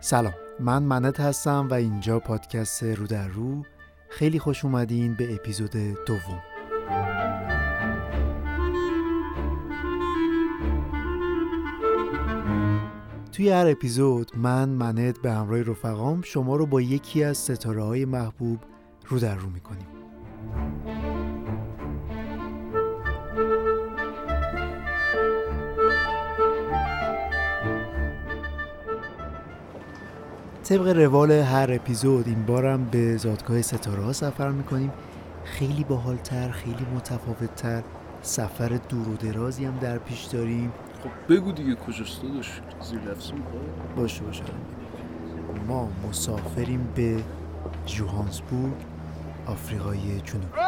سلام. من منت هستم و اینجا پادکست رو در رو. خیلی خوش اومدین به اپیزود دوم. توی هر اپیزود من منت به همراه رفقام شما رو با یکی از ستاره های محبوب رو در رو می‌کنیم. طبق روال هر اپیزود این بارم به زادگاه ستاره ها سفر می‌کنیم. خیلی باحالتر خیلی متفاوتتر. سفر دور و درازی هم در پیش داریم. خب بگو دیگه کجاست داداش؟ زیر باشه باشه. ما مسافریم به جوهانسبورگ آفریقای جنوبی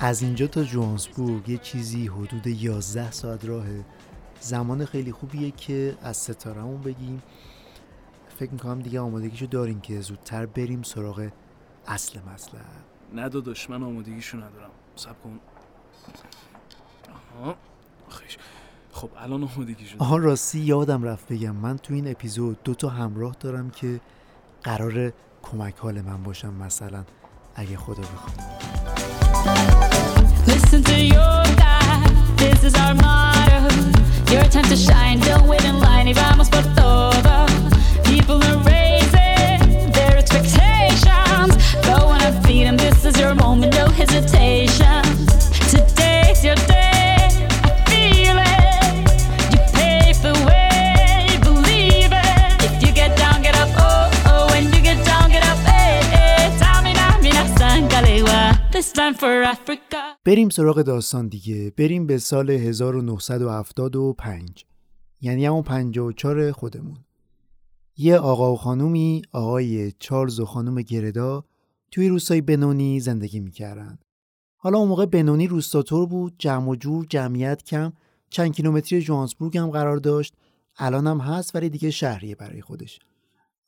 از اینجا تا جوهانسبورگ یه چیزی حدود 11 ساعت راهه. زمان خیلی خوبیه که از ستارمون بگیم. فکر می‌کنم دیگه آمادگیشو داریم که زودتر بریم سراغ اصل مطلب. نه داداش من آمادگیشو ندارم. سب کن. آها. آخیش. خب الان آمادگیشو آها راستی یادم رفت بگم من تو این اپیزود دو تا همراه دارم که قرار کمک حال من باشم مثلا اگه خدا بخواد. Hesitation. Today's your day, بریم سراغ داستان دیگه. بریم به سال 1975 یعنی همون 54 خودمون. یه آقا و خانومی آقای چارلز و خانوم گردا توی روستای بنونی زندگی می‌کردن. حالا اون موقع بنونی روستاتور بود جمع و جور جمعیت کم چند کیلومتری جوانسبورگ هم قرار داشت. الان هم هست ولی دیگه شهریه برای خودش.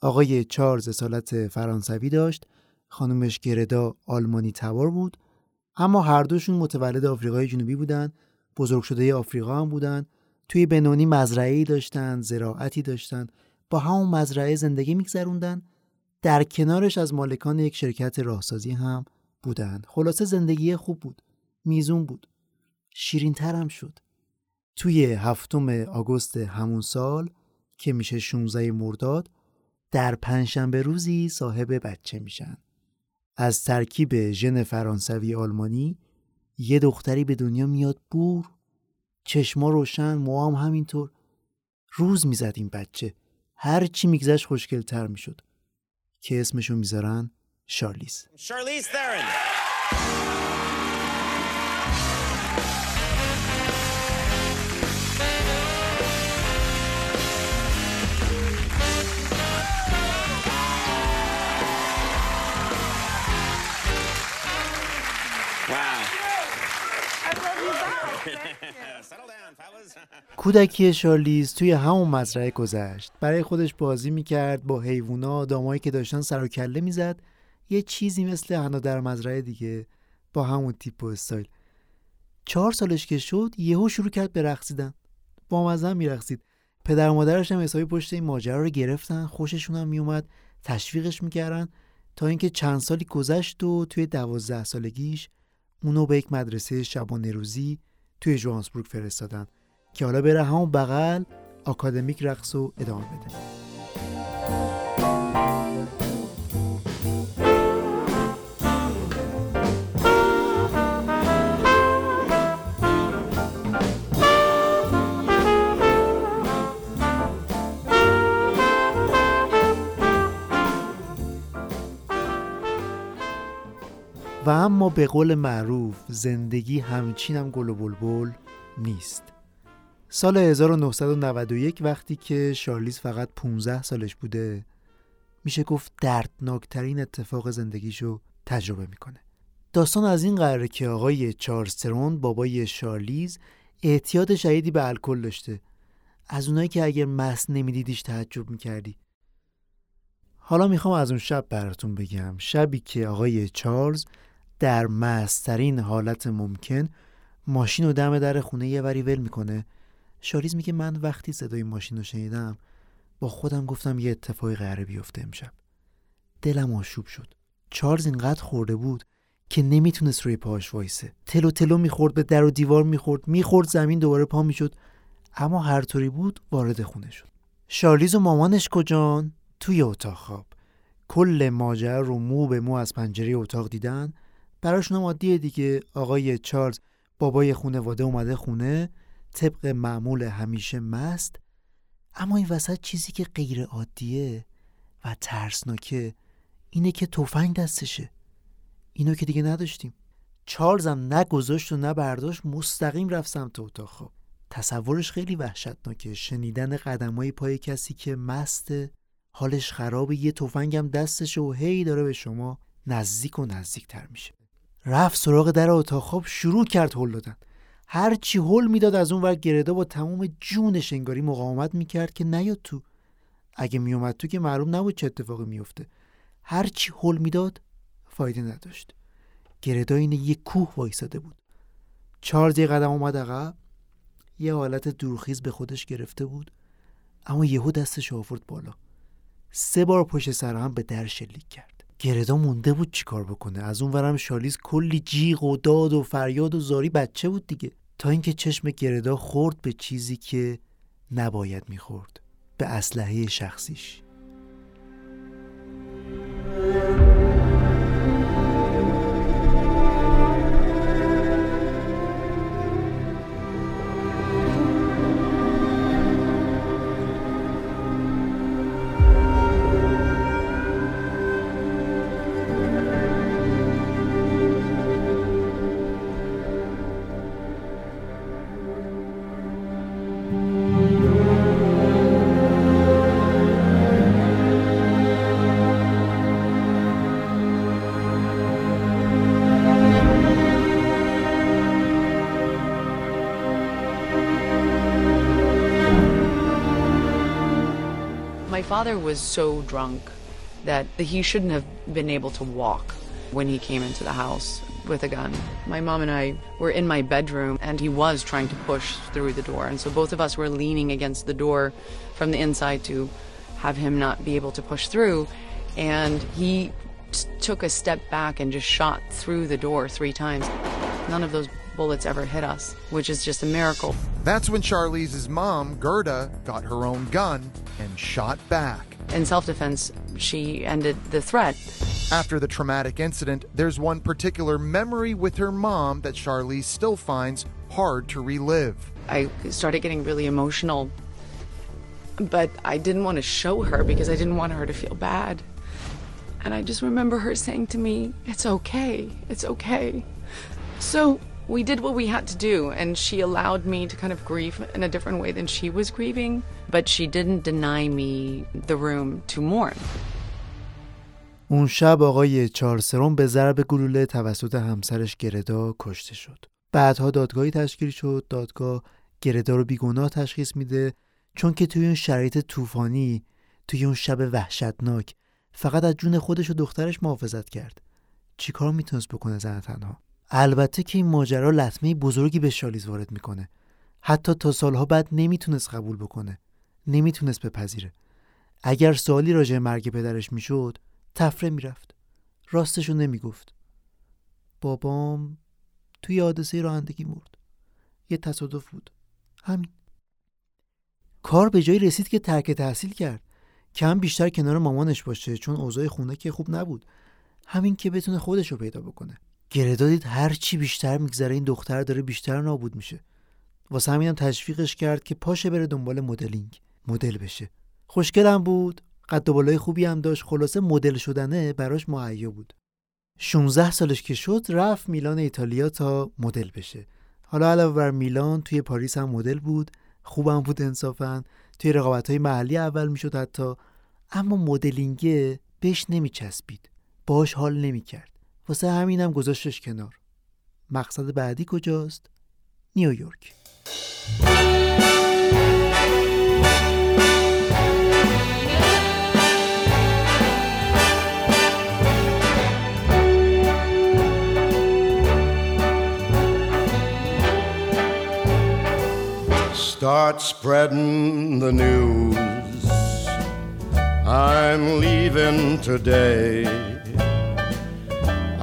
آقای چارلز اصالت فرانسوی داشت. خانومش گردا آلمانی تبار بود اما هر دوشون متولد آفریقای جنوبی بودن بزرگ شده آفریقا هم بودن توی بنونی مزرعه‌ای داشتن زراعتی داشتن با همون مزرعه زندگی میگذروندن در کنارش از مالکان یک شرکت راهسازی هم بودن. خلاصه زندگی خوب بود میزون بود. شیرینتر هم شد. توی هفتم آگوست همون سال که میشه 16 مرداد در پنجشنبه روزی صاحب بچه میشن. از ترکیب ژن فرانسوی آلمانی یه دختری به دنیا میاد بور چشما روشن موام همینطور. روز می‌زد این بچه. هر چی میگذشت خوشگلتر می‌شد. که اسمشو می‌ذارن شارلیز Charlize کودکی شارلیز توی همون مزرعه گذشت. برای خودش بازی می‌کرد با حیوونا آدمایی که داشتن سر و کله می‌زد. یه چیزی مثل حنا در مزرعه دیگه با همون تیپ و استایل. چهار سالش که شد یهو شروع کرد به رقصیدن. با مزه میرقصید. پدر و مادرش هم حسابی پشت این ماجرا رو گرفتن. خوششون هم میومد تشویقش می‌کردن. تا اینکه چند سالی گذشت و توی دوازده سالگیش اونو به یک مدرسه شبانه روزی توی جوانسبورگ فرستادن که حالا بره همون بغل آکادمیک رقص رو ادامه بده. و اما به قول معروف زندگی همچینم گل و بلبل نیست. سال 1991 وقتی که شارلیز فقط 15 سالش بوده میشه گفت دردناکترین اتفاق زندگیشو تجربه می‌کنه. داستان از این قراره که آقای چارلز ترون بابای شارلیز اعتیاد شدیدی به الکل داشته. از اونایی که اگر مست نمیدیدیش تعجب می‌کردی. حالا می‌خوام از اون شب براتون بگم. شبی که آقای چارلز در مسترین حالت ممکن ماشین رو دم در خونه یه وری ول می‌کنه. شاریز میگه من وقتی صدای ماشین رو شنیدم با خودم گفتم یه اتفاقی قراره بیفته امشب. دلم آشوب شد. چارلز اینقدر خورده بود که نمی‌تونست روی پاش وایسه. تلو تلو می‌خورد به در و دیوار می‌خورد می‌خورد زمین دوباره پا می‌شد. اما هر طوری بود وارد خونه شد. شارلیز و مامانش کجان؟ توی اتاق خواب. کل ماجرا رو مو به مو از پنجره اتاق دیدن. براشون عادیه دیگه. آقای چارلز بابای خونواده اومده خونه طبق معمول همیشه مست. اما این وسط چیزی که غیر عادیه و ترسناکه اینه که تفنگ دستشه. اینو که دیگه نداشتیم. چارلز هم نه گذاشت و نه برداشت مستقیم رفت سمت اتاق. خواب تصورش خیلی وحشتناکه. شنیدن قدمای پای کسی که مسته حالش خرابه یه تفنگم دستش و هی داره به شما نزدیک و نزدیک تر میشه. رفت سراغ در اتاق. خواب شروع کرد هل دادن. هر چی هل می‌داد از اون ور گردا با تمام جونش انگاری مقاومت می‌کرد که نیاد تو. اگه میومد تو که معلوم نبود چه اتفاقی میفته. هر چی هل می‌داد فایده نداشت. گردا این یه کوه وایساده بود. چارلز یه قدم اومد عقب. یه حالت دورخیز به خودش گرفته بود. اما یهو دستش آورد بالا. سه بار پشت سر هم به در شلیک کرد. گردا مونده بود چیکار بکنه؟ از اون ورم شالیز کلی جیغ و داد و فریاد و زاری بچه بود دیگه. تا اینکه چشم گردا خورد به چیزی که نباید می‌خورد به اسلحه شخصیش. Father was so drunk that he shouldn't have been able to walk when he came into the house with a gun. My mom and I were in my bedroom and he was trying to push through the door. And so both of us were leaning against the door from the inside to have him not be able to push through. And he took a step back and just shot through the door three times. None of those bullets ever hit us, which is just a miracle. That's when Charlize's mom, Gerda, got her own gun and shot back. In self defense, she ended the threat. After the traumatic incident, there's one particular memory with her mom that Charlize still finds hard to relive. I started getting really emotional, but I didn't want to show her because I didn't want her to feel bad. And I just remember her saying to me, It's okay, it's okay. So we did what we had to do, and she allowed me to kind of grieve in a different way than she was grieving, but she didn't deny me the room to mourn. اون شب آقای چارلسرون به ضرب گلوله توسط همسرش گردا کشته شد. بعدها دادگاهی تشکیل شد. دادگاه گردا رو بیگناه تشخیص میده چون که توی اون شرایط طوفانی توی اون شب وحشتناک فقط از جون خودش و دخترش محافظت کرد. چیکار می‌تونست بکنه زن تنها؟ البته که این ماجرا لطمه بزرگی به شالیز وارد می‌کنه. حتی تا سالها بعد نمی‌تونست قبول بکنه. نمی‌تونست بپذیره. اگر سوالی راجع مرگ پدرش می‌شد تفره می‌رفت. راستشو نمی‌گفت. بابام توی حادثه رانندگی مرد. یه تصادف بود. همین. کار به جایی رسید که ترک تحصیل کرد. کم بیشتر کنار مامانش باشه چون اوضاع خونه که خوب نبود. همین که بتونه خودشو پیدا بکنه. گردا دید هر چی بیشتر میگذره این دختر داره بیشتر نابود میشه. واسه همینم تشویقش کرد که پاشه بره دنبال مدلینگ مدل بشه. خوشگلم بود قد و بالای خوبی هم داشت خلاصه مدل شدنه براش مهیا بود. 16 سالش که شد رفت میلان ایتالیا تا مدل بشه. حالا علاوه بر میلان توی پاریس هم مدل بود خوبم بود انصافا. توی رقابت های محلی اول می‌شد حتی. اما مدلینگه بهش نمیچسبید. باش حال نمی‌کرد. واسه همینم گذاشتش کنار مقصد بعدی کجاست نیویورک Start spreading the news. I'm leaving today.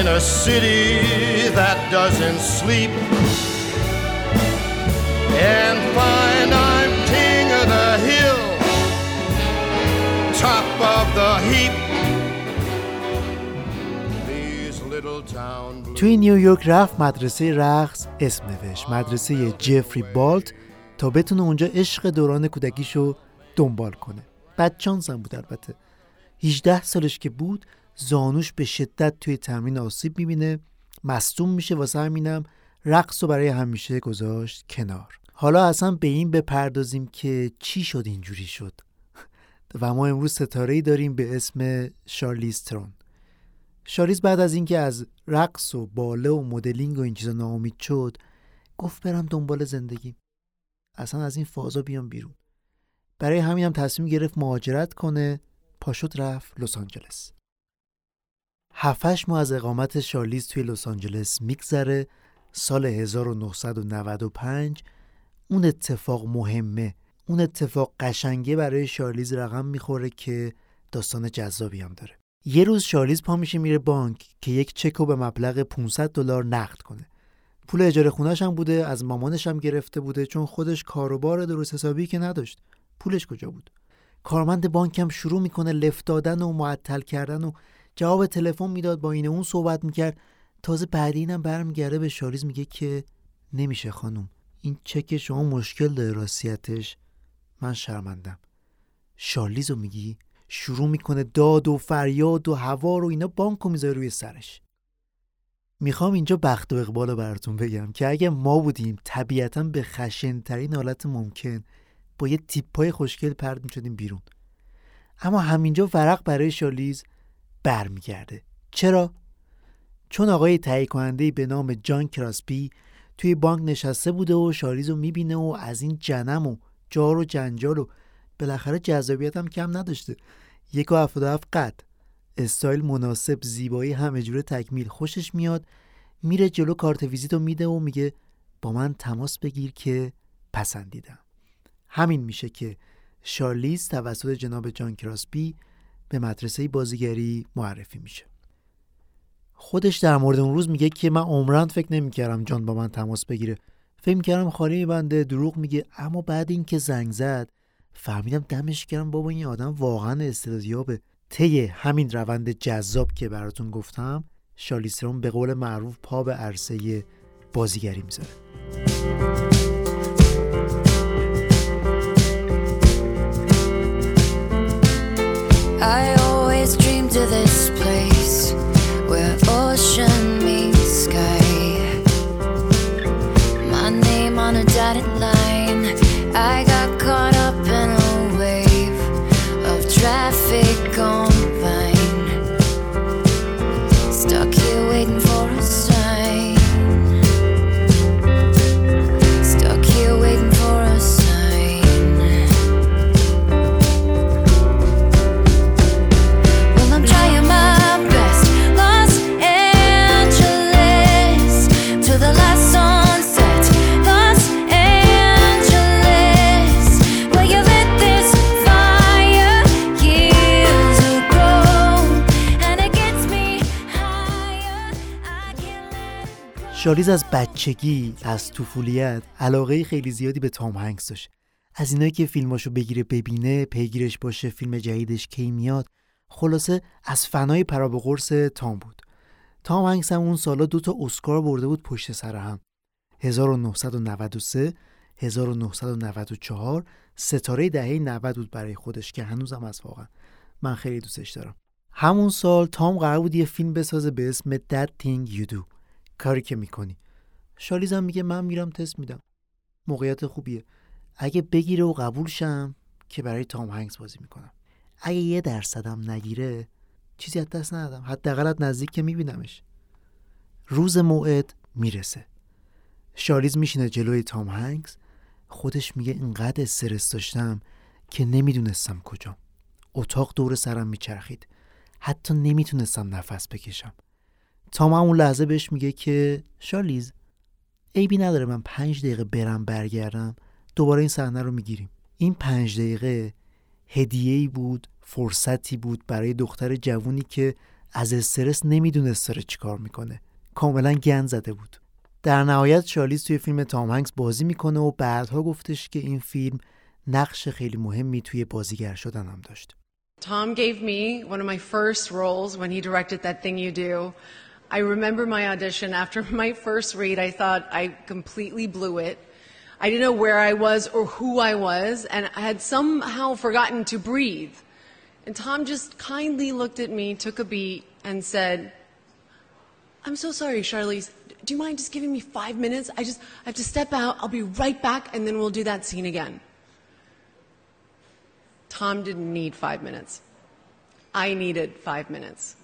In a city that doesn't sleep. And find I'm king of the hill, top of the heap. توی نیویورک رفت مدرسه رقص اسم نوشت. مدرسه جفری بالت تا بتونه اونجا عشق دوران کودکیشو دنبال کنه. بدچانس هم بود البته. 18 سالش که بود زانوش به شدت توی تمرین آسیب می‌بینه مصدوم میشه واسه همینم رقص رو برای همیشه گذاشت کنار. حالا اصلا به این بپردازیم که چی شد اینجوری شد. و ما امروز ستاره داریم به اسم شارلیز ترون. شارلیز بعد از اینکه از رقص و باله و مدلینگ و این چیزا ناامید شد گفت برم دنبال زندگی. اصلا از این فازا بیام بیرون. برای همین هم تصمیم گرفت مهاجرت کنه. پاشد رفت لس آنجلس. هفتش ماه از اقامت شارلیز توی لس آنجلس میگذره سال 1995 اون اتفاق مهمه اون اتفاق قشنگه برای شارلیز رقم می‌خوره که داستان جذابی هم داره. یه روز شارلیز پا میشه میره بانک که یک چک به مبلغ 500 دلار نقد کنه. پول اجاره خونش هم بوده از مامانش هم گرفته بوده چون خودش کاروبار درست حسابی که نداشت. پولش کجا بود؟ کارمند بانک هم شروع می‌کنه لفت دادن و معطل کردن و جواب تلفن می‌داد با این اون صحبت می‌کرد. تازه بعد اینم برمیگرده به شاریز میگه که نمیشه خانم. این چک شما مشکل داره راستیتش. من شرمندم. شارلیزو میگی؟ شروع می‌کنه داد و فریاد و هوا رو اینا بانکو می‌ذاره روی سرش. می‌خوام اینجا بخت و اقبال رو براتون بگم که اگه ما بودیم طبیعتا به خشنترین حالت ممکن با یه تیپای خوشگل پرد می‌شدیم بیرون. اما همینجا ورق برای شالیز برمیگرده. چرا؟ چون آقای تهیه کننده به نام جان کراسپی توی بانک نشسته بوده و شارلیز رو می‌بینه و از این جنم و جار و جنجال و بالاخره جذابیت هم کم نداشته. یک و هفتاد هفت قد. استایل مناسب زیبایی همه جوره تکمیل خوشش میاد. میره جلو کارت ویزیت رو میده و میگه با من تماس بگیر که پسندیدم. همین میشه که شارلیز توسط جناب جان کراسپی به مدرسه بازیگری معرفی میشه. خودش در مورد اون روز میگه که من عمران فکر نمی‌کردم جان با من تماس بگیره. فکر می‌کردم خالی میبنده دروغ میگه. اما بعد اینکه زنگ زد فهمیدم دمش کردم بابا این آدم واقعا استعدادیابه. طی همین روند جذاب که براتون گفتم شالیسترون به قول معروف پا به عرصه بازیگری می‌ذاره. I شالیز از بچگی از طفولیت علاقه خیلی زیادی به تام هنگس داشت. از اینایی که فیلماشو بگیره ببینه پیگیرش باشه فیلم جدیدش کی میاد خلاصه از فنای پراب قرص تام بود. تام هنگس هم اون سالا دو تا اسکار برده بود پشت سر هم. 1993 1994 ستاره دهه 90 بود برای خودش که هنوزم از واقعا. من خیلی دوستش دارم. همون سال تام قرار بود یه فیلم بسازه به اسم That Thing You Do. کاری که می‌کنی. شالیزم میگه من میرم تست میدم. موقعیت خوبیه. اگه بگیره و قبول شم که برای تام هنگس بازی می‌کنم. اگه یه درصدم نگیره چیزی از دست ندادم. از نزدیک که میبینمش. روز موعد می‌رسه. شالیز میشینه جلوی تام هنگس خودش میگه اینقدر استرس داشتم که نمی‌دونستم کجام. اتاق دور سرم میچرخید. حتی نمی‌تونستم نفس بکشم. تام اون لحظه بهش میگه که شالیز عیبی نداره من پنج دقیقه برم برگردم دوباره این صحنه رو می‌گیریم. این پنج دقیقه هدیه بود فرصتی بود برای دختر جوونی که از استرس نمی‌دونست داره چیکار می‌کنه. کاملا گند زده بود. در نهایت شالیز توی فیلم تام هنگس بازی می‌کنه و بعدها گفتش که این فیلم نقش خیلی مهمی توی بازیگر شدن هم داشت. Tom gave me one of my first roles when he directed That Thing You Do. I remember my audition. After my first read, I thought I completely blew it. I didn't know where I was or who I was, and I had somehow forgotten to breathe. And Tom just kindly looked at me, took a beat, and said, I'm so sorry, Charlize. Do you mind just giving me five minutes? I just I have to step out. I'll be right back, and then we'll do that scene again. Tom didn't need five minutes. I needed five minutes.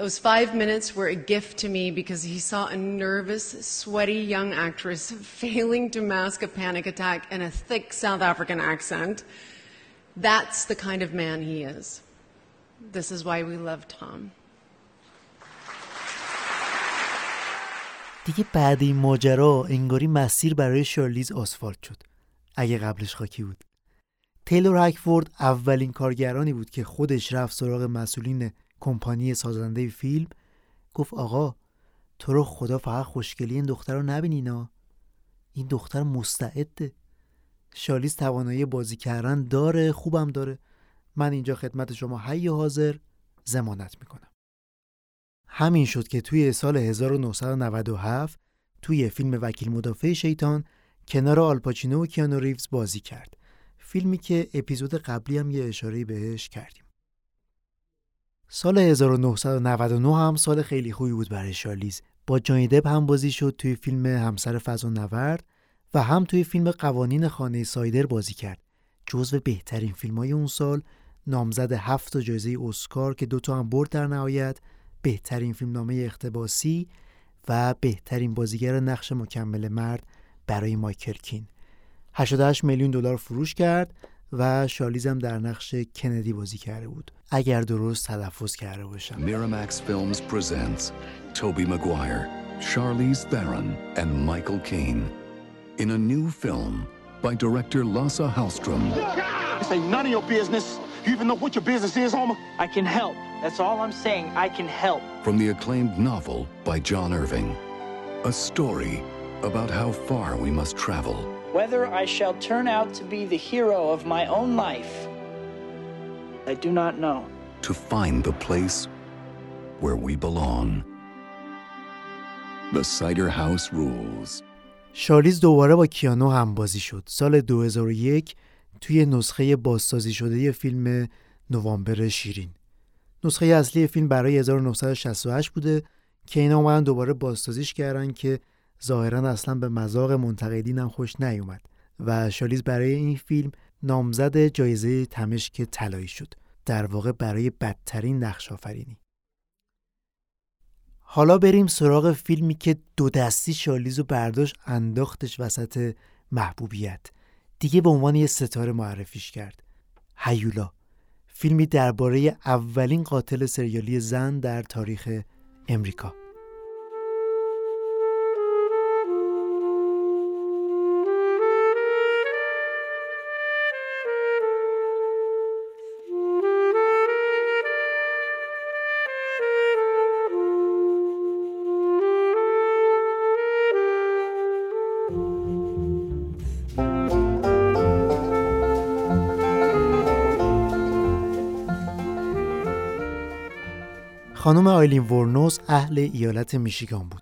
Those five minutes were a gift to me because he saw a nervous, sweaty young actress failing to mask a panic attack in a thick South African accent. That's the kind of man he is. This is why we love Tom. دیگه بعد این ماجرا انگاری مسیر برای شارلیز آسفالت شد اگه قبلش خاکی بود تیلور هکفورد اولین کارگرانی بود که خودش رفت سراغ مسئولین کمپانی سازنده فیلم گفت آقا تو رو خدا فقط خوشگلی این دختر رو نبینینا این دختر مستعده. شالیز توانایی بازی کردن داره خوبم داره. من اینجا خدمت شما حی حاضر زمانت می‌کنم. همین شد که توی سال 1997 توی فیلم وکیل مدافع شیطان کنار آلپاچینو و کیانو ریوز بازی کرد. فیلمی که اپیزود قبلی هم یه اشاره بهش کردیم. سال 1999 هم سال خیلی خوبی بود برای شالیز با جانی دب هم بازی شد توی فیلم همسر فضا نورد و هم توی فیلم قوانین خانه سایدر بازی کرد. جزو بهترین فیلم های اون سال نامزد هفت جایزه اسکار که دوتا هم برد در نهایت بهترین فیلمنامه اختباسی و بهترین بازیگر نقش مکمل مرد برای مایکل کین. 88 میلیون دلار فروش کرد و شالیز هم در نقش کندی بازی کرده بود اگر درست تلفظ کرده باشم Miramax Films presents Toby Maguire, Charlize Theron, and Michael Caine in a new film by director Lasse Hallström. This ain't none of your business. You even know what your business is, Homer? I can help. That's all I'm saying. I can help. From the acclaimed novel by John Irving. A story about how far we must travel Whether I shall turn out to be the hero of my own life, I do not know. to find the place where we belong. The Cider House Rules. شالیز دوباره با کیانو هم بازی شد سال 2001 توی نسخه بازسازی شده فیلم نوامبر شیرین نسخه اصلی فیلم برای 1968 بوده که اینا اومدن دوباره بازسازیش کردن که ظاهرا اصلا به مذاق منتقدین هم خوش نیومد و شالیز برای این فیلم نامزد جایزه تمشک طلایی شد در واقع برای بدترین نقش آفرینی حالا بریم سراغ فیلمی که دو دستی شالیز و برداشت انداختش وسط محبوبیت. دیگه به عنوان یه ستاره معرفیش کرد. هیولا. فیلمی درباره اولین قاتل سریالی زن در تاریخ امریکا. خانم آیلین ورنوس اهل ایالت میشیگان بود.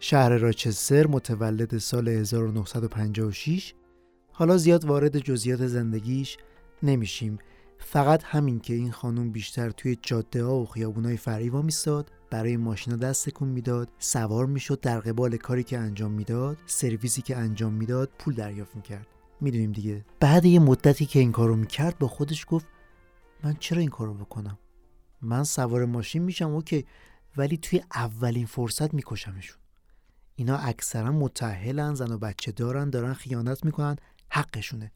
شهر راچستر متولد سال 1956 حالا زیاد وارد جزئیات زندگیش نمیشیم. فقط همین که این خانم بیشتر توی جاده ها و خیابونای فریوا میستاد برای ماشینا دست تکون می‌داد سوار می‌شد در قبال کاری که انجام می‌داد سرویسی که انجام می‌داد پول دریافت می‌کرد. می‌دونیم دیگه. بعد یه مدتی که این کارو می‌کرد با خودش گفت من چرا این کارو بکنم؟ من سوار ماشین میشم اوکی. ولی توی اولین فرصت میکشمشون. اینا اکثرا متأهلن زن و بچه دارن دارن خیانت می‌کنن. حقشونه.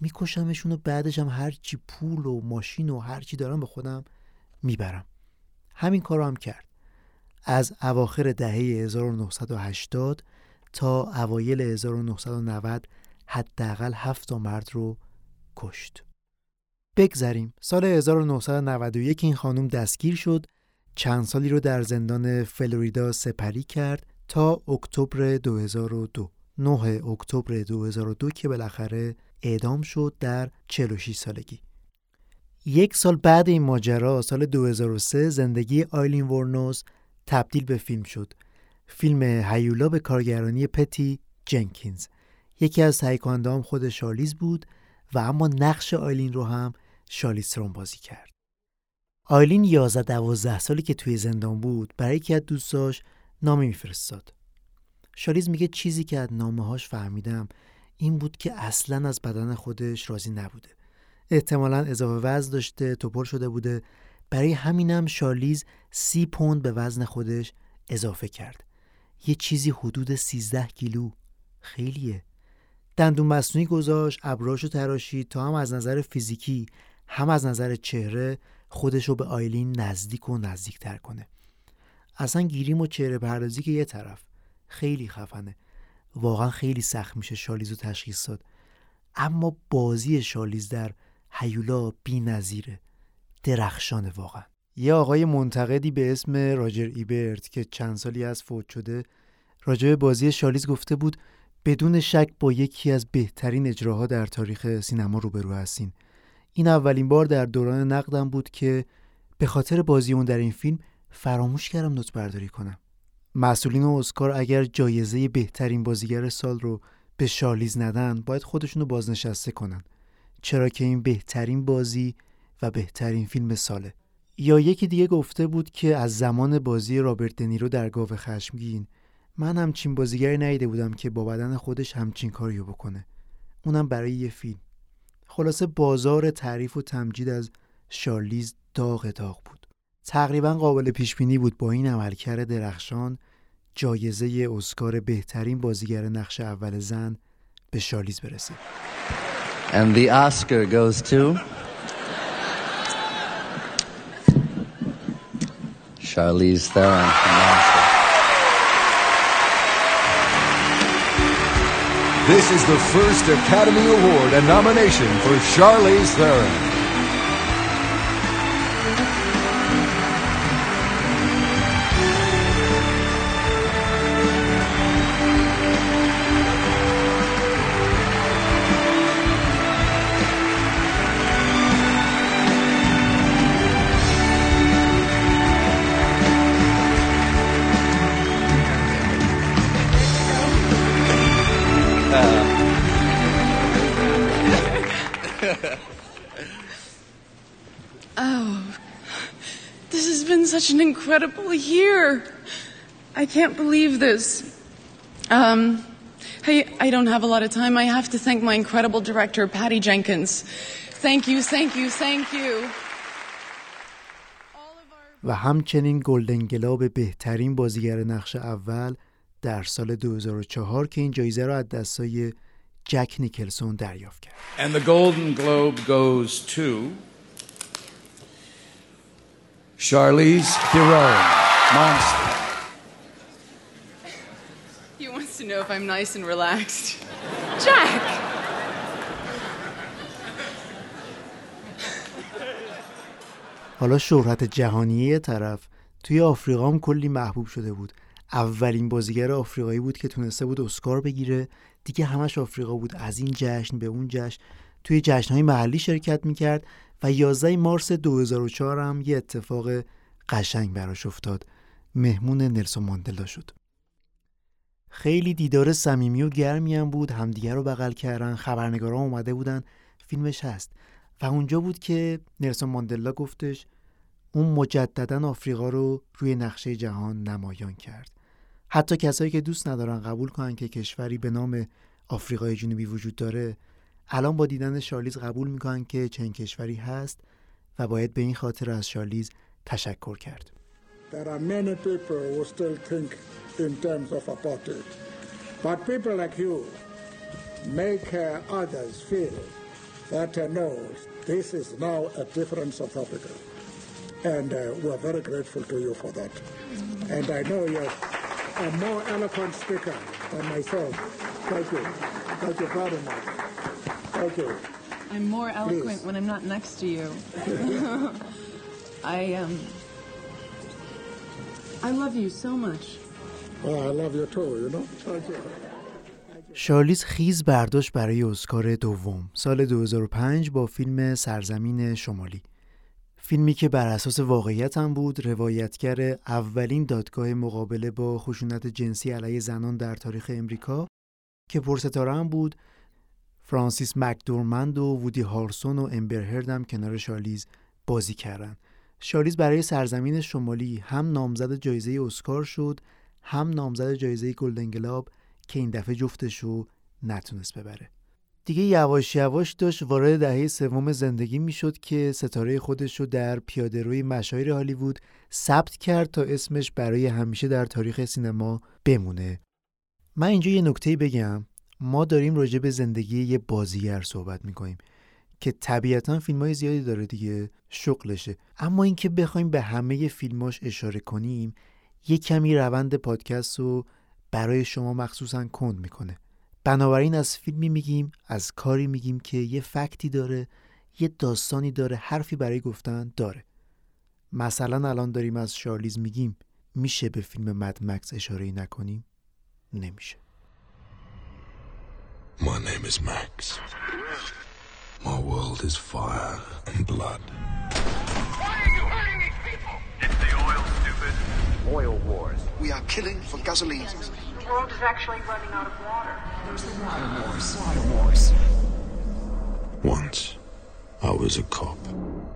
میکشمشون و بعدش هم هرچی پول و ماشین و هرچی دارم به خودم می‌برم. همین کارو هم کرد. از اواخر دهه 1980 تا اوایل 1990 حداقل هفت مرد رو کشت. بگذریم. سال 1991 این خانم دستگیر شد. چند سالی رو در زندان فلوریدا سپری کرد تا اکتبر 2002 9 اکتبر 2002 که بالاخره اعدام شد در 46 سالگی. یک سال بعد این ماجرا سال 2003 زندگی آیلین ورنوس تبدیل به فیلم شد. فیلم هیولا به کارگرانی پتی جنکینز. یکی از تهیه هم خود شالیز بود و اما نقش آیلین رو هم شالیسترون بازی کرد. آیلین 11 12 سالی که توی زندان بود برای یکی از دوستاش نامه میفرستاد. شالیز میگه چیزی که از نامه هاش فهمیدم این بود که اصلا از بدن خودش راضی نبوده. احتمالا اضافه وزن داشته توپر شده بوده. برای همینم شالیز سی پوند به وزن خودش اضافه کرد. یه چیزی حدود 13 کیلو. خیلیه. دندون مصنوعی گذاشت ابراشو تراشید تا هم از نظر فیزیکی هم از نظر چهره خودش رو به آیلین نزدیک و نزدیکتر کنه. اصلا گیریم و چهره پردازی که یه طرف. خیلی خفنه. واقعا خیلی سخت میشه شالیز رو تشخیص داد. اما بازی شالیز در هیولا بی نظیره درخشانه واقعا. یه آقای منتقدی به اسم راجر ایبرت که چند سالی از فوت شده راجع بازی شالیز گفته بود بدون شک با یکی از بهترین اجراها در تاریخ سینما روبرو هستین. این اولین بار در دوران نقدم بود که به خاطر بازی اون در این فیلم فراموش کردم نوت برداری کنم. مسئولین اسکار اگر جایزه بهترین بازیگر سال رو به شارلیز ندن باید خودشونو بازنشسته کنن. چرا که این بهترین بازی و بهترین فیلم ساله. یا یکی دیگه گفته بود که از زمان بازی رابرت دنیرو در گاو خشمگین من همچین بازیگری ندیده بودم که با بدن خودش همچین کاریو بکنه. اونم برای یه فیلم. خلاصه بازار تعریف و تمجید از شارلیز داغ داغ بود. تقریبا قابل پیش بینی بود با این عملکرد درخشان جایزه اسکار بهترین بازیگر نقش اول زن به شارلیز برسه. And the Oscar goes to Charlize Theron. This is the first Academy Award and nomination for Charlize Theron. incredible year. I can't believe this. Um, hey, I don't have a lot of time. I have to thank my incredible director, Patty Jenkins. Thank you, thank you, thank you. و همچنین گلدن گلاب بهترین بازیگر نقش اول در سال 2004 که این جایزه را از دستای جک نیکلسون دریافت کرد. And the Golden Globe goes to Charlize Theron, Monster. He wants to know if I'm nice and relaxed. Jack! حالا شهرت جهانی یه طرف. توی آفریقا هم کلی محبوب شده بود. اولین بازیگر آفریقایی بود که تونسته بود اسکار بگیره. دیگه همش آفریقا بود. از این جشن به اون جشن. توی جشنهای محلی شرکت می‌کرد. و 11 مارس 2004 هم یه اتفاق قشنگ براش افتاد. مهمون نلسون ماندلا شد. خیلی دیدار صمیمی و گرمی هم بود. همدیگه رو بغل کردن. خبرنگارا اومده بودن. فیلمش هست. و اونجا بود که نلسون ماندلا گفتش اون مجددا آفریقا رو روی نقشه جهان نمایان کرد. حتی کسایی که دوست ندارن قبول کنن که کشوری به نام آفریقای جنوبی وجود داره الان با دیدن شارلیز قبول می‌کنن که چنین کشوری هست و باید به این خاطر از شارلیز تشکر کرد There are many people who still think in terms of apartheid. But people like you make uh, others feel that uh, no, this is now a different South Africa. And uh, we're very grateful to you for that. And I know you're a more eloquent speaker than myself. Thank you. Thank you. You. I'm more eloquent Please. when I'm not next to you. I um I love you so much. Well, I love you too, you know. Thank you. شارلیز خیز برداشت برای اسکار دوم سال 2005 با فیلم سرزمین شمالی فیلمی که بر اساس واقعیت هم بود روایتگر اولین دادگاه مقابله با خشونت جنسی علیه زنان در تاریخ امریکا که پرستاره هم بود فرانسیس مکدورمند و وودی هارلسون و امبر هرد هم کنار شارلیز بازی کردن. شارلیز برای سرزمین شمالی هم نامزد جایزه اسکار شد هم نامزد جایزه گلدن گلوب که این دفعه جفتش رو نتونست ببره. دیگه یواش یواش داشت وارد دهه سوم زندگی می‌شد که ستاره خودش رو در پیاده روی مشاهیر هالیوود ثبت کرد تا اسمش برای همیشه در تاریخ سینما بمونه. من اینجا یه نکته بگم. ما داریم راجع به زندگی یه بازیگر صحبت می‌کنیم که طبیعتا فیلم های زیادی داره دیگه شغلشه. اما اینکه بخوایم به همه فیلماش اشاره کنیم یه کمی روند پادکست رو برای شما مخصوصا کند می‌کنه. بنابراین از فیلمی میگیم از کاری میگیم که یه فکتی داره یه داستانی داره حرفی برای گفتن داره. مثلا الان داریم از شارلیز میگیم میشه به فیلم مد مکس اشاره نکنیم؟ نمیشه. My name is Max. My world is fire and blood. Why are you hurting these people? It's the oil stupid. Oil wars. We are killing for gasoline. The world is actually running out of water. There's the water wars. Water wars. Once, I was a cop,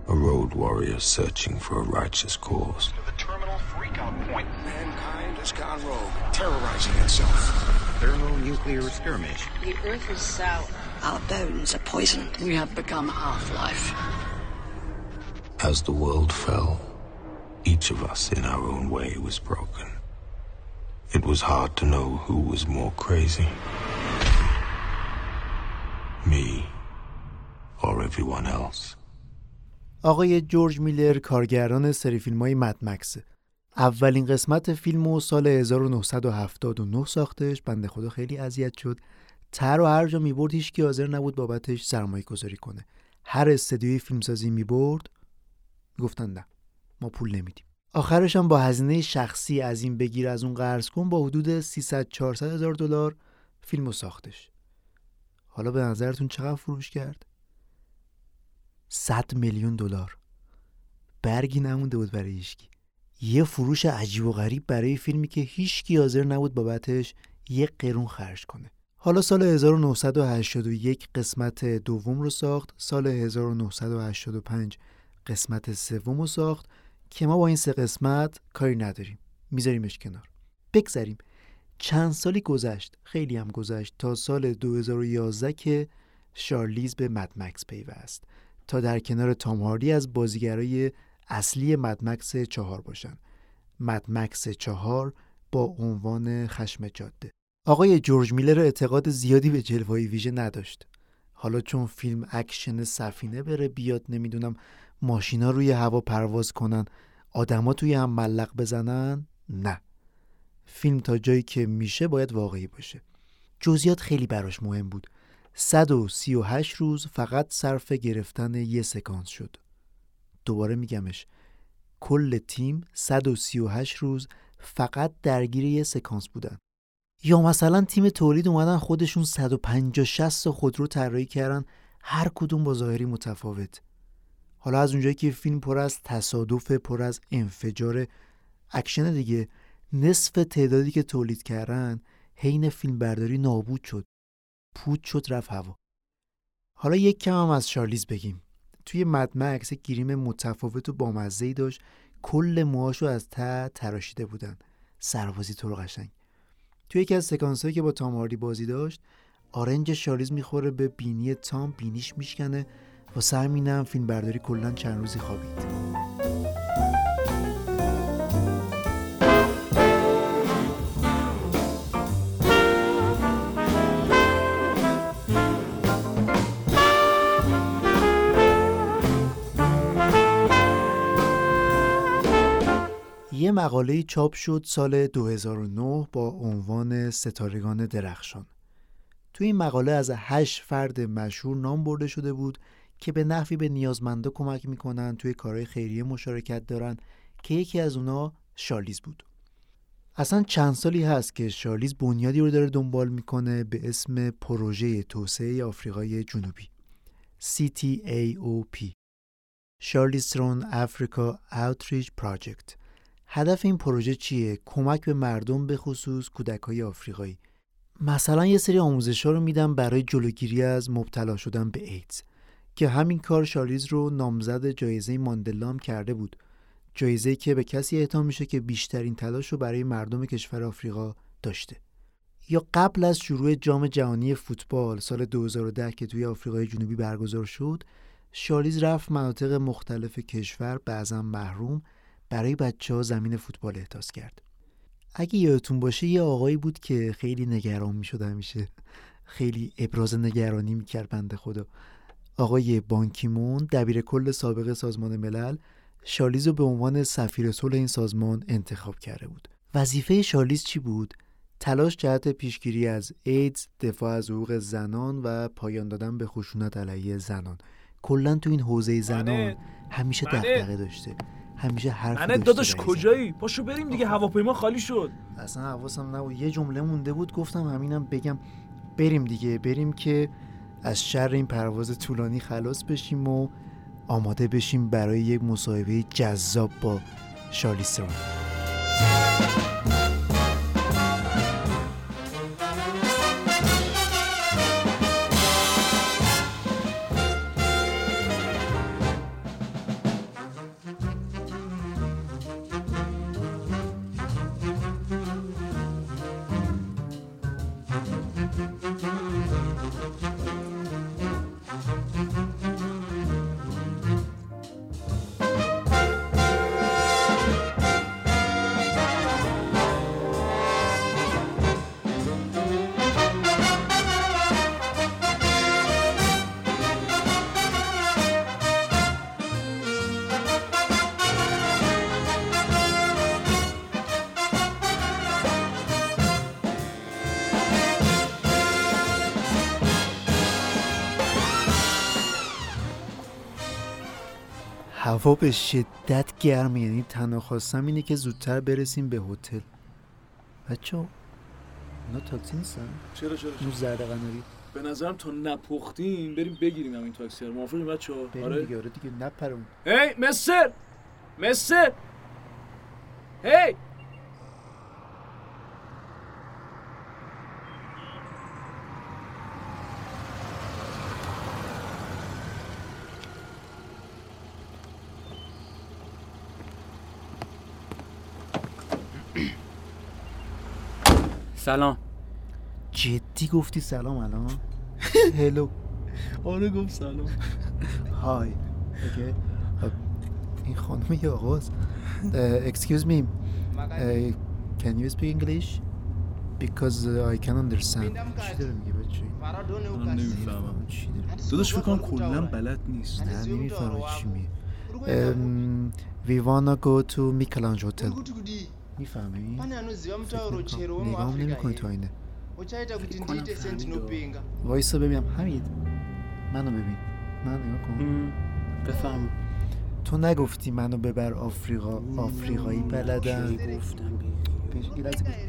a road warrior searching for a righteous cause. The terminal freakout point. Mankind has gone rogue, terrorizing itself Thermonuclear skirmish. The earth is sour. Our bones are poisoned. We have become half-life. As the world fell, each of us in our own way was broken. It was hard to know who was more crazy. Me or everyone else. آقای جورج میلر کارگردان سری فیلم های مد مکسه اولین قسمت فیلم و سال 1979 ساختش. بنده خدا خیلی اذیت شد. تر و هر جا می‌برد هیچ کی حاضر نبود بابتش سرمایه گذاری کنه. هر استدیوی فیلمسازی می‌برد گفتن نه ما پول نمیدیم. آخرش هم با هزینه شخصی از این بگیر از اون قرض کن با حدود 300 400 هزار دلار فیلمو ساختش. حالا به نظرتون چقدر فروش کرد؟ 100 میلیون دلار. برگی نمونده بود برای هیچکی یه فروش عجیب و غریب برای فیلمی که هیچکی حاضر نبود بابتش یه قرون خرج کنه. حالا سال 1981 قسمت دوم رو ساخت سال 1985 قسمت سوم رو ساخت که ما با این سه قسمت کاری نداریم. میذاریمش کنار. بگذریم. چند سالی گذشت خیلی هم گذشت تا سال 2011 که شارلیز به مدمکس پیوست. تا در کنار تام هاردی از بازیگرای اصلی مدمکس چهار باشن. مدمکس چهار با عنوان خشم جاده. آقای جورج میلر اعتقاد زیادی به جلوهای ویژه نداشت. حالا چون فیلم اکشن سفینه بره بیاد نمی‌دونم ماشینا روی هوا پرواز کنن آدما توی هوا معلق بزنن؟ نه. فیلم تا جایی که میشه باید واقعی باشه. جزئیات خیلی براش مهم بود. 138 روز فقط صرف گرفتن یه سکانس شد. دوباره میگمش. کل تیم 138 روز فقط درگیر یه سکانس بودن. یا مثلا تیم تولید اومدن خودشون 150 60 خودرو طراحی کردن هر کدوم با ظاهری متفاوت. حالا از اونجایی که فیلم پر از تصادف پر از انفجار اکشن دیگه نصف تعدادی که تولید کردن حین فیلم برداری نابود شد. دود شد رفت هوا. حالا یک کم هم از شارلیز بگیم. توی مدمکس گریم متفاوت و بامزه داشت. کل موهاشو از ته تراشیده بودن. سربازی تو رو قشنگ. توی یکی از سکانس که با تام هاردی بازی داشت آرنج شارلیز می‌خوره به بینی تام بینیش میشکنه. و همینم فیلم برداری کلا چند روزی خوابید. یه مقاله چاپ شد سال 2009 با عنوان ستارگان درخشان. تو این مقاله از هشت فرد مشهور نام برده شده بود که به نحوی به نیازمندا کمک می‌کنن توی کارهای خیریه مشارکت دارن که یکی از اونا شارلیز بود. اصلا چند سالی هست که شارلیز بنیادی رو داره دنبال می‌کنه به اسم پروژه توسعه آفریقای جنوبی CTAOP ترون افریقا Outreach Project. هدف این پروژه چیه؟ کمک به مردم به خصوص؟ کودک های آفریقایی؟ مثلا یه سری آموزش ها رو میدم برای جلوگیری از مبتلا شدن به ایدز. که همین کار شارلیز رو نامزد جایزه ماندلا کرده بود. جایزه که به کسی اعطا میشه که بیشترین تلاش رو برای مردم کشور آفریقا داشته. یا قبل از شروع جام جهانی فوتبال سال 2010 که توی آفریقای جنوبی برگزار شد شارلیز رفت مناطق مختلف کشور بعضا محروم برای بچه ها زمین فوتبال احداث کرد. اگه یادتون باشه یه آقایی بود که خیلی نگران می‌شد همیشه. خیلی ابراز نگرانی می‌کرد بنده خدا. آقای بانکیمون دبیر کل سابق سازمان ملل شارلیز رو به عنوان سفیر صلح این سازمان انتخاب کرده بود. وظیفه شارلیز چی بود؟ تلاش جهت پیشگیری از ایدز دفاع از حقوق زنان و پایان دادن به خشونت علیه زنان. کلا تو این حوزه زنان همیشه دغدغه داشته. همیشه حرف منه داداش کجایی؟ پاشو بریم دیگه هواپیما خالی شد. اصلا حواسم نبود. یه جمله مونده بود گفتم همینم بگم. بریم دیگه بریم که از شر این پرواز طولانی خلاص بشیم و آماده بشیم برای یک مصاحبه جذاب با شارلیسترون هوا به شدت گرمه یعنی تنها خواستم اینه که زودتر برسیم به هتل. بچه اینا تاکسی نیستن؟ چرا چرا؟ اون زرد قناری. به نظرم تا نپختیم بریم بگیریم همین تاکسی رو. موافقی بچه ها؟ بریم آره. دیگه آره دیگه نپرون. هی مستر! مستر! هی! سلام. جدی گفتی سلام الان؟ هلو. آره گفت سلام. های. اوکی. خب، این خانم یا آقاست excuse me. uh, can you speak English? Because uh, I can understand. چی داره میگه بچه من نمی‌فهمم. چی داره داداش فکر کنم کلا بلد نیست. نه نمی‌فهمم چی میگه. um, we wanna go to Michelangelo Hotel. می‌فهمی؟ pane anoziva mutauro chero نگام نمی کنی wemuafrica تو sendinopinga وایسا ببینم. حمید منو ببین. من نگاه کن. بفهم. تو نگفتی منو ببر آفریقا. آفریقایی بلدم گفتم.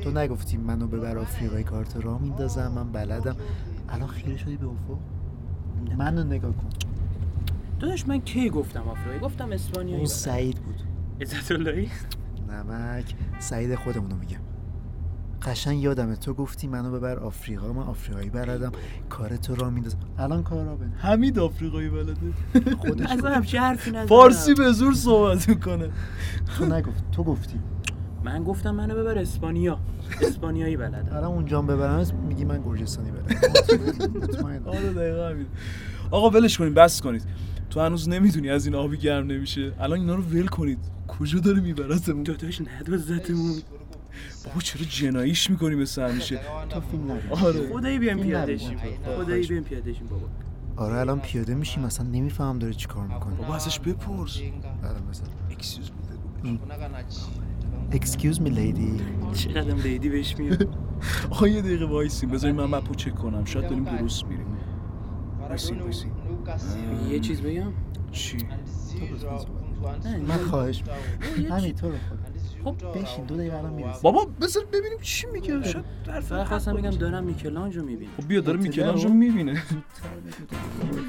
تو نگفتی منو ببر آفریقایی. کارت راه میندازم. من بلدم. الان خیره شدی به افق. منو نگاه کن. داداش من کی گفتم آفریقایی؟ گفتم اسپانیایی. اون سعید بود. عزت اللهی؟ نمک سعید خودمونو میگم. قشنگ یادمه تو گفتی منو ببر آفریقا من آفریقایی بلدم. کار تو را میندازم الان کار را بند حمید آفریقایی بلده. خودش اصلا همچه حرفی نزدم فارسی به زور صحبت می‌کنه. تو نگفت. تو گفتی. من گفتم منو ببر اسپانیا. اسپانیایی بلدم. الان اونجا ببرم میگی من گرجستانی بلدم. مطمئن. آره دقیقا همین. آقا ولش کنید بس کنید. تو هنوز نمی‌دونی از این آبی گرم نمیشه. الان اینا رو ول کنید. کجا داره میبرتمون داداش ندازتمون بابا چرا جناییش می‌کنی مثل همیشه تو فیلم نبین آره. خدایی بیام پیاده. شیم. آره. خدایی بیام پیاده شیم بابا. آره الان پیاده میشیم اصلا نمیفهم داره چی کار می‌کنه. بابا ازش بپرس. الان مثلا excuse me excuse me lady. چقدر lady بهش میاد آقا یه دقیقه وایسین بذارین من map و چک کنم. شاید داریم درست میریم. وایسین وایسین یه چیز بگم؟ چی؟ من خواهش همین تو رو خب بشین دو دقیقه الان می‌رسیم. بابا بذار ببینیم چی میگه. شاید فقط خواستم بگم دارم میکلانجو می‌بینم خب بیا داره میکلانجو می‌بینه.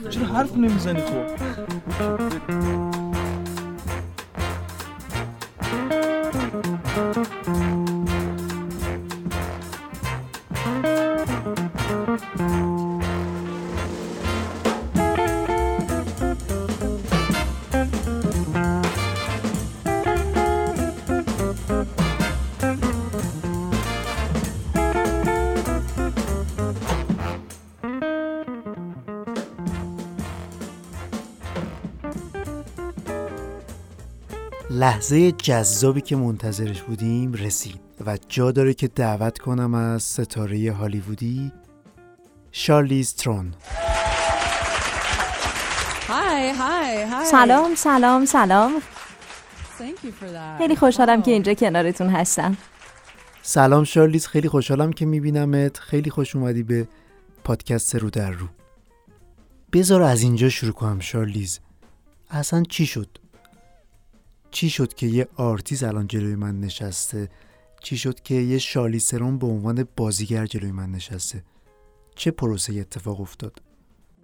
چرا حرف نمی‌زنی خب لحظه جذابی که منتظرش بودیم رسید و جا داره که دعوت کنم از ستاره هالیوودی شارلیز ترون. Hi, hi, hi. سلام سلام سلام. Thank you for that. خیلی خوشحالم که اینجا کنارتون هستم. سلام شارلیز خیلی خوشحالم که میبینمت. خیلی خوش اومدی به پادکست رو در رو. بذار از اینجا شروع کنم شارلیز. اصلا چی شد؟ چی شد که یه آرتیز الان جلوی من نشسته چی شد که یه شارلی سرون به عنوان بازیگر جلوی من نشسته چه پروسه اتفاق افتاد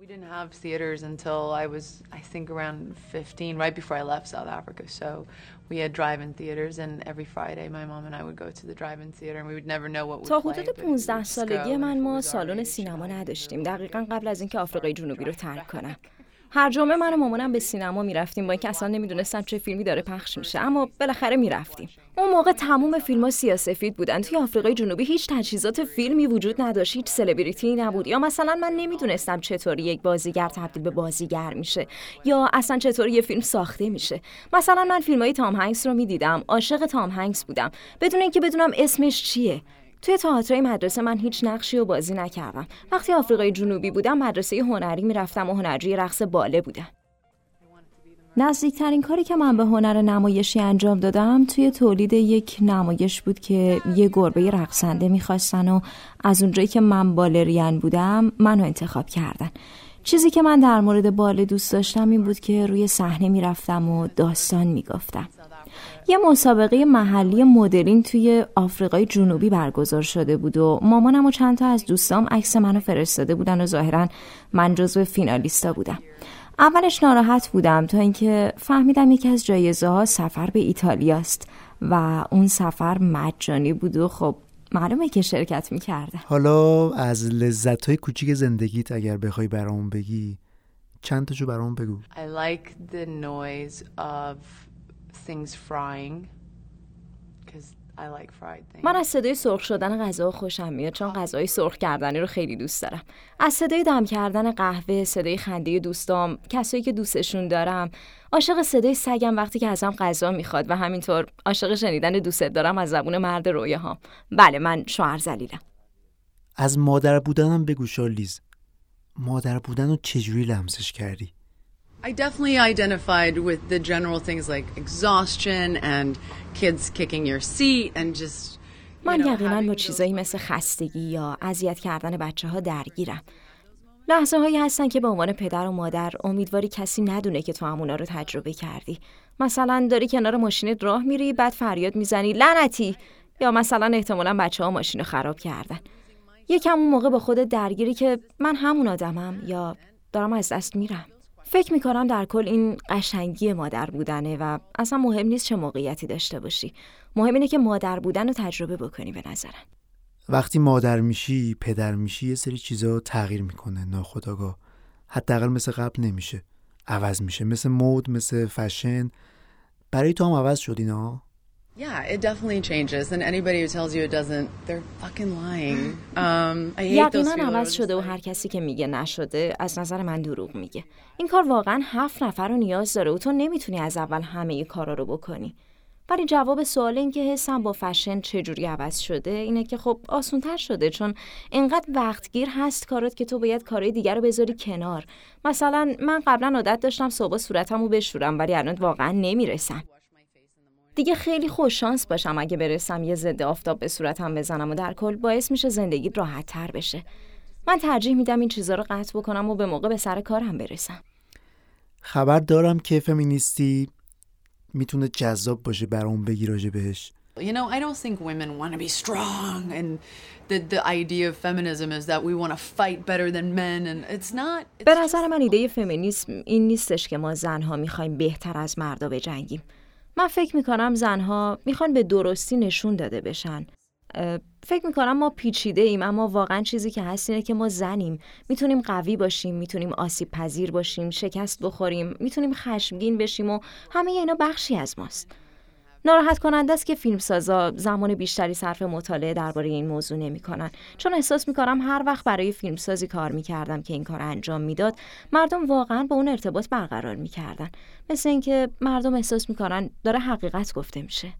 We didn't have theaters until I was, I think, around 15, right before I left South Africa. So we had drive-in theaters, and every Friday my mom and I would go to the drive-in theater, and we would never know what would تا. حدود but we 15 would just سالگی من ما سالن سینما نداشتیم دقیقا قبل از اینکه آفریقای جنوبی رو ترک کنم هر جمعه من و مامانم به سینما می‌رفتیم با اینکه اصلا نمی‌دونستم چه فیلمی داره پخش میشه. اما بالاخره می‌رفتیم. اون موقع تموم فیلم ها سیاسفید بودن. توی آفریقای جنوبی هیچ تجهیزات فیلمی وجود نداشت هیچ سلبریتی نبود. یا مثلا من نمی‌دونستم چطوری یک بازیگر تبدیل به بازیگر میشه یا اصلا چطوری یه فیلم ساخته میشه. مثلا من فیلم های تام هنگس رو می‌دیدم. عاشق تام هنگس بودم. بدون اینکه بدونم اسمش چیه. توی تئاترای مدرسه من هیچ نقشی رو بازی نکردم. وقتی آفریقای جنوبی بودم مدرسه هنری می‌رفتم و هنرجوی رقص باله بودم. نزدیکترین کاری که من به هنر نمایشی انجام دادم توی تولید یک نمایش بود که یه گربه رقصنده می‌خواستن و از اونجایی که من بالرین بودم منو انتخاب کردن. چیزی که من در مورد باله دوست داشتم این بود که روی صحنه می‌رفتم و داستان می‌گفتم. یه مسابقه محلی مدلینگ توی آفریقای جنوبی برگزار شده بود و مامانم و چند تا از دوستام عکس منو فرستاده بودن و ظاهرا من جزو فینالیستا بودم. اولش ناراحت بودم تا اینکه فهمیدم یکی از جایزه ها سفر به ایتالیاست و اون سفر مجانی بود و خب معلومه که شرکت می‌کردم. حالا از لذت های کوچیک زندگیت اگر بخوای برامون بگی چند تاشو برامون بگو. I like the noise of things frying because I like fried things. من از صدای سرخ شدن غذا خوشم میاد چون غذای سرخ کردنی رو خیلی دوست دارم. از صدای دم کردن قهوه صدای خنده دوستام کسایی که دوستشون دارم. عاشق صدای سگم وقتی که ازم غذا می‌خواد و همینطور عاشق شنیدن دوست دارم از زبون مرد رویاهام. بله من شوهر زلیلم. از مادر بودنم بگو شارلیز. مادر بودن رو چجوری لمسش کردی؟ I definitely identified with the general things like exhaustion and kids kicking your seat and just من یقینا با چیزایی مثل خستگی یا اذیت کردن بچه ها درگیرم. لحظه هایی هستن که به عنوان پدر و مادر امیدواری کسی ندونه که تو همونا رو تجربه کردی. مثلا داری کنار ماشینت راه میری بعد فریاد می‌زنی لعنتی! یا مثلا احتمالا بچه ها ماشین رو خراب کردن. یکم اون موقع به خودت درگیری که من همون آدمم یا دارم از دست میرم. فکر می‌کنم در کل این قشنگی مادر بودنه و اصلا مهم نیست چه موقعیتی داشته باشی. مهم اینه که مادر بودن رو تجربه بکنی به نظرم وقتی مادر میشی پدر میشی یه سری چیزا تغییر می‌کنه ناخداگاه حداقل مثل قبل نمیشه. عوض میشه. مثل مود مثل فشن. برای تو هم عوض شد اینا؟ Yeah, it definitely changes. And anybody who tells you it doesn't, they're fucking lying. Um, I hate those عوض شده و هر کسی که میگه نشده از نظر من دروغ میگه. این کار واقعا هفت نفر رو نیاز داره و تو نمی‌تونی از اول همه کارا رو بکنی. ولی جواب سوال این که حسم با فشن چجوری عوض شده اینه که خب آسونتر شده چون انقدر وقتگیر هست کارات که تو باید کارهای دیگر رو بذاری کنار. مثلا من قبلا عادت داشتم صبح صورتم رو بشورم ولی الان واقعا نمی‌رسم. دیگه خیلی خوش شانس باشم اگه برسم یه ضد آفتاب به صورتم بزنم و در کل باعث میشه زندگی راحت تر بشه. من ترجیح میدم این چیزا رو قطع بکنم و به موقع به سر کارم برسم. خبر دارم که فمینیستی می‌تونه جذاب باشه برام بگی راجع بهش. You know, I don't think women want to be strong, and the the idea of feminism is that we want to fight better than men, and it's not. به نظر من ایده فمینیسم این نیستش که ما زنها می‌خوایم بهتر از مردا بجنگیم. من فکر می‌کنم زنها می‌خوان به درستی نشون داده بشن. فکر می‌کنم ما پیچیده ایم اما واقعا چیزی که هست اینه که ما زنیم. می‌تونیم قوی باشیم می‌تونیم آسیب پذیر باشیم شکست بخوریم می‌تونیم خشمگین بشیم و همه اینا بخشی از ماست. ناراحت کننده است که فیلمسازا زمان بیشتری صرف مطالعه درباره این موضوع نمی‌کنن. چون احساس می‌کنم هر وقت برای فیلمسازی کار می‌کردم که این کار انجام می‌داد مردم واقعا با اون ارتباط برقرار می‌کردن. مثل اینکه مردم احساس می‌کنن داره حقیقت گفته میشه.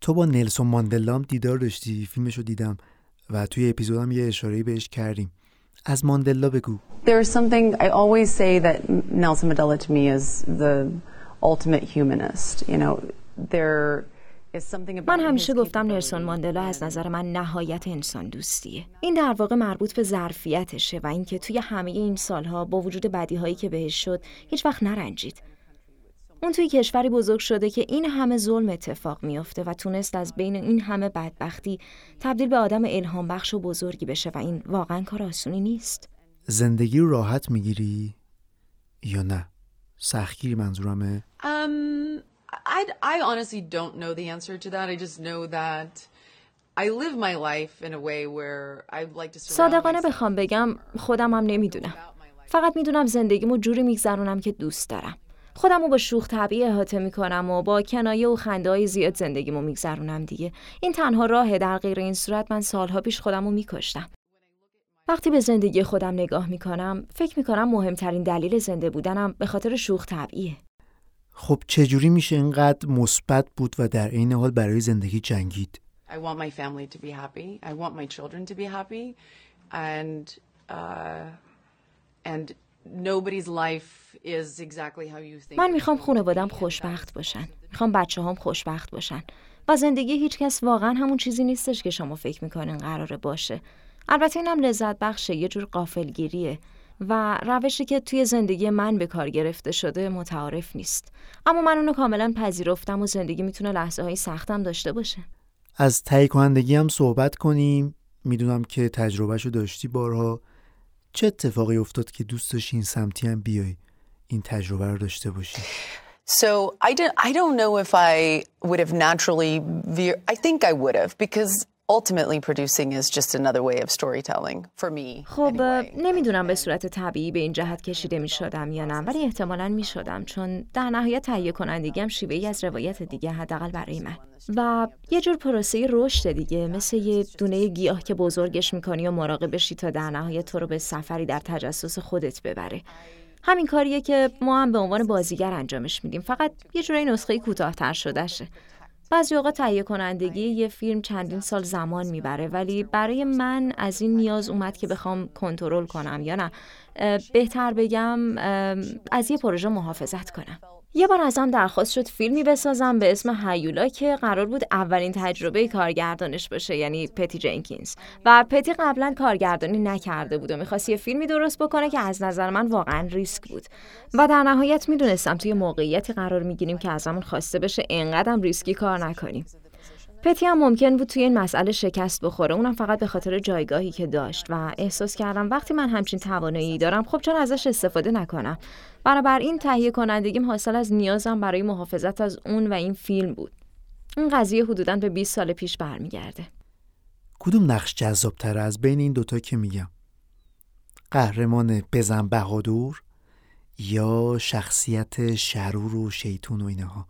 تو با نلسون ماندلا هم دیدار داشتی فیلمشو دیدم و توی اپیزودم یه اشاره بهش کردیم. از ماندلا بگو. There's something I always say that Nelson Mandela to me is the ultimate humanist. You know, there is something about من همیشه گفتم نلسون ماندلا از نظر من نهایت انسان دوستیه. این در واقع مربوط به ظرفیتشه و اینکه توی همه این سالها با وجود بدیهایی که بهش شد هیچ وقت نرنجید. اون توی کشوری بزرگ شده که این همه ظلم اتفاق میافته و تونست از بین این همه بدبختی تبدیل به آدم الهام بخش و بزرگی بشه و این واقعا کار آسونی نیست. زندگی رو راحت می‌گیری یا نه سختگیری منظورمه Um, I I honestly don't know the answer to that. I just know that I live my life in a way where I like to صادقانه بخوام بگم خودم هم نمی‌دونم. فقط می‌دونم زندگیمو جوری میگذرونم که دوست دارم. خودمو با شوخ طبعی احاطه می‌کنم و با کنایه و خنده های زیاد زندگیمو میگذرونم دیگه. این تنها راهه در غیر این صورت من سالها پیش خودمو میکشتم. وقتی به زندگی خودم نگاه می‌کنم فکر می‌کنم مهمترین دلیل زنده بودنم به خاطر شوخ طبعیه. خب چجوری میشه اینقدر مثبت بود و در عین حال برای زندگی جنگید I want my family to be happy. I want my children to be happy, and uh, and nobody's life is exactly how you think. من می‌خوام خانوادم خوشبخت باشن. می‌خوام بچه هم خوشبخت باشن. و زندگی هیچ کس واقعا همون چیزی نیستش که شما فکر می‌کنین قراره باشه. البته اینم لذت بخشه یه جور قافلگیریه و روشی که توی زندگی من به کار گرفته شده متعارف نیست. اما من اونو کاملا پذیرفتم و زندگی می‌تونه لحظه های سختم داشته باشه. از تهیه کنندگی هم صحبت کنیم می‌دونم که تجربهشو داشتی بارها چه اتفاقی افتاد که دوست داشتی این سمتی هم بیای این تجربه رو داشته باشی So I don't I don't know if I would have naturally veer. I think I would have because ultimately producing is just another way of storytelling for me. خب نمی‌دونم به صورت طبیعی به این جهت کشیده می شدم یا نه ولی احتمالا می شدم چون در نهایت تهیه کنندگی هم شیوه ای از روایت دیگه حداقل برای من. و یه جور پروسه رشد دیگه مثل یه دونه گیاه که بزرگش می‌کنی و مراقب بشی تا در نهایت تو رو به سفری در تجسس خودت ببره. همین کاریه که ما هم به عنوان بازیگر انجامش میدیم. فقط یه جورای نسخه کوتاه‌تر شدهشه. بعضی اوقات تهیه کنندگی یه فیلم چندین سال زمان می‌بره ولی برای من از این نیاز اومد که بخوام کنترل کنم یا نه. بهتر بگم از یه پروژه محافظت کنم. یه بار ازم درخواست شد فیلمی بسازم به اسم هیولا که قرار بود اولین تجربه کارگردانش باشه یعنی پتی جنکینز. و پتی قبلا کارگردانی نکرده بود و می‌خواست یه فیلمی درست بکنه که از نظر من واقعا ریسک بود. و در نهایت می‌دونستم توی موقعیتی قرار می‌گیریم که ازمون خواسته بشه انقدرم ریسکی کار نکنیم. پتی هم ممکن بود توی این مسئله شکست بخوره. اونم فقط به خاطر جایگاهی که داشت و احساس کردم وقتی من همچین توانایی دارم خب چرا ازش استفاده نکنم؟ بنابراین تهیه کنندگیم حاصل از نیازم برای محافظت از اون و این فیلم بود. این قضیه حدوداً به 20 سال پیش برمیگرده. کدوم نقش جذابتر از بین این دوتا که میگم؟ قهرمان بزن بهادور یا شخصیت شرور و شیطون و اینها؟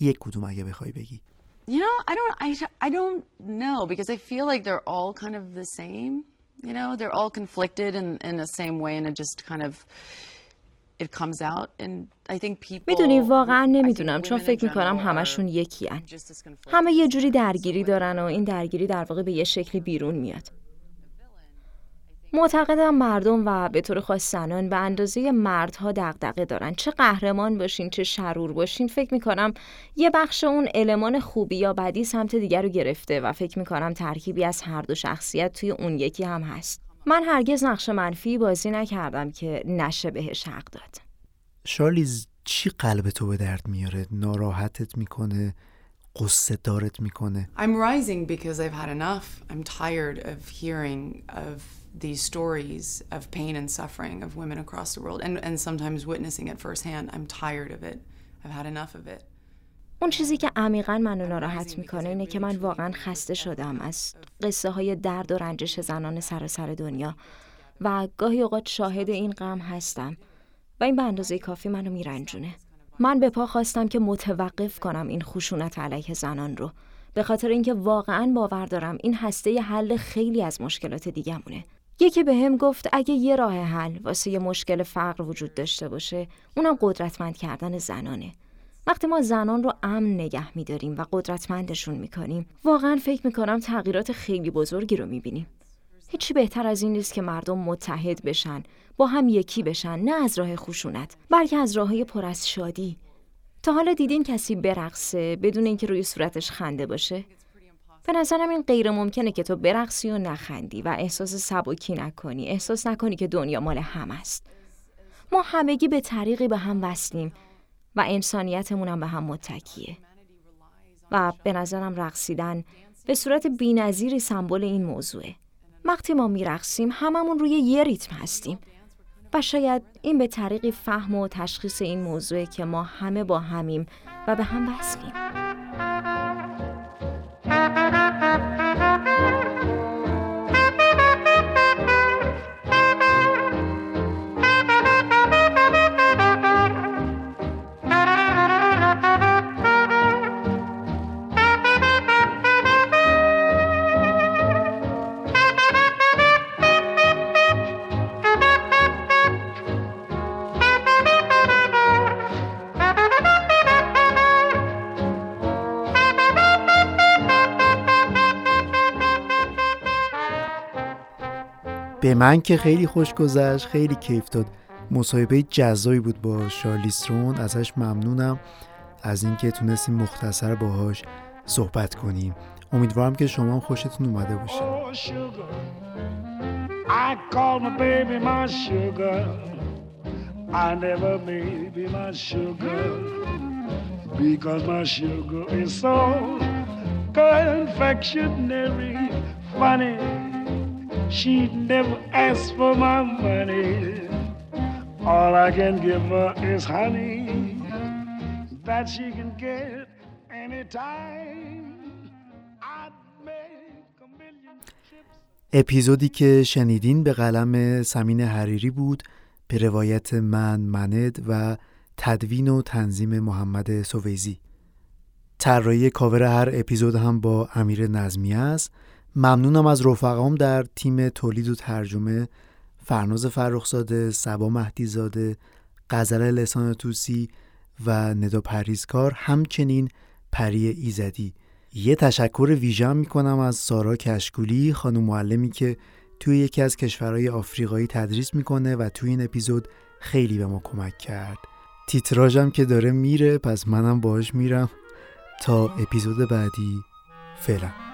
یک کدوم اگه بخوای بگی. You know, I don't, I, I don't know because I feel like they're all kind of the same. You know, they're all conflicted in, in the same way, and it just kind of it comes out. And I think people. میدونی واقعا نمیدونم چون فکر میکنم همشون یکی هن. همه یه جوری درگیری دارن و این درگیری در واقع به یه شکلی بیرون میاد. معتقدم مردم و به طور خاص زنان به اندازه مردها دغدغه دارن. چه قهرمان باشین چه شرور باشین فکر می‌کنم یه بخش اون المان خوبی یا بدی سمت دیگر رو گرفته و فکر می‌کنم ترکیبی از هر دو شخصیت توی اون یکی هم هست. من هرگز نقش منفی بازی نکردم که نشه بهش حق داد. شارلیز چی قلب تو به درد میاره؟ ناراحتت می‌کنه؟ قصه دارت می‌کنه؟ I'm rising because I've had enough. I'm tired of hearing of these stories of pain and suffering of women across the world and, and sometimes witnessing it firsthand. I'm tired of it. I've had enough of it. اون چیزی که عمیقا منو ناراحت می‌کنه اینه که من واقعا خسته شدم از قصه های درد و رنجش زنان سراسر دنیا و گاهی اوقات شاهد این غم هستم و این به اندازه کافی منو میرنجونه من به پا خواستم که متوقف کنم این خشونت علیه زنان رو به خاطر اینکه واقعا باور دارم این هسته حل خیلی از مشکلات دیگمونه یکی به هم گفت اگه یه راه حل واسه یه مشکل فقر وجود داشته باشه اونم قدرتمند کردن زنانه. وقتی ما زنان رو امن نگه میداریم و قدرتمندشون می‌کنیم واقعا فکر می‌کنم تغییرات خیلی بزرگی رو می‌بینیم. هیچی بهتر از این نیست که مردم متحد بشن با هم یکی بشن نه از راه خشونت بلکه از راههای پر از شادی. تا حالا دیدین کسی برقصه بدون اینکه روی صورتش خنده باشه؟ به نظرم این غیر ممکنه که تو برقصی و نخندی و احساس سبکی نکنی. احساس نکنی که دنیا مال هم است. ما همگی به طریقی به هم وصلیم و انسانیتمون هم به هم متکیه. و به نظرم رقصیدن به صورت بینظیری سمبل این موضوعه. وقتی ما میرقصیم هممون روی یه ریتم هستیم. و شاید این به طریقی فهم و تشخیص این موضوعه که ما همه با همیم و به هم وصلیم. به من که خیلی خوش گذشت خیلی کیف داد. مصاحبه جزایی بود با شارلیسترون ازش ممنونم. از اینکه تونستیم مختصر باهاش صحبت کنیم. امیدوارم که شما خوشتون اومده باشه. My sugar. She never asks for my money. All I can give her is honey That she can get any time اپیزودی که شنیدین به قلم سمین حریری بود به روایت من مند و تدوین و تنظیم محمد سویزی. طراحی کاور هر اپیزود هم با امیر نظمی است. ممنونم از رفقام در تیم تولید و ترجمه فرناز فرخزاده، سبا مهدیزاده، غزل لسان توسی و ندا پریزکار همچنین پری ایزدی. یه تشکر ویژه می‌کنم از سارا کشکولی خانم معلمی که توی یکی از کشورهای آفریقایی تدریس می‌کنه و توی این اپیزود خیلی به ما کمک کرد. تیتراژم که داره میره پس منم باهاش میرم. تا اپیزود بعدی فعلا.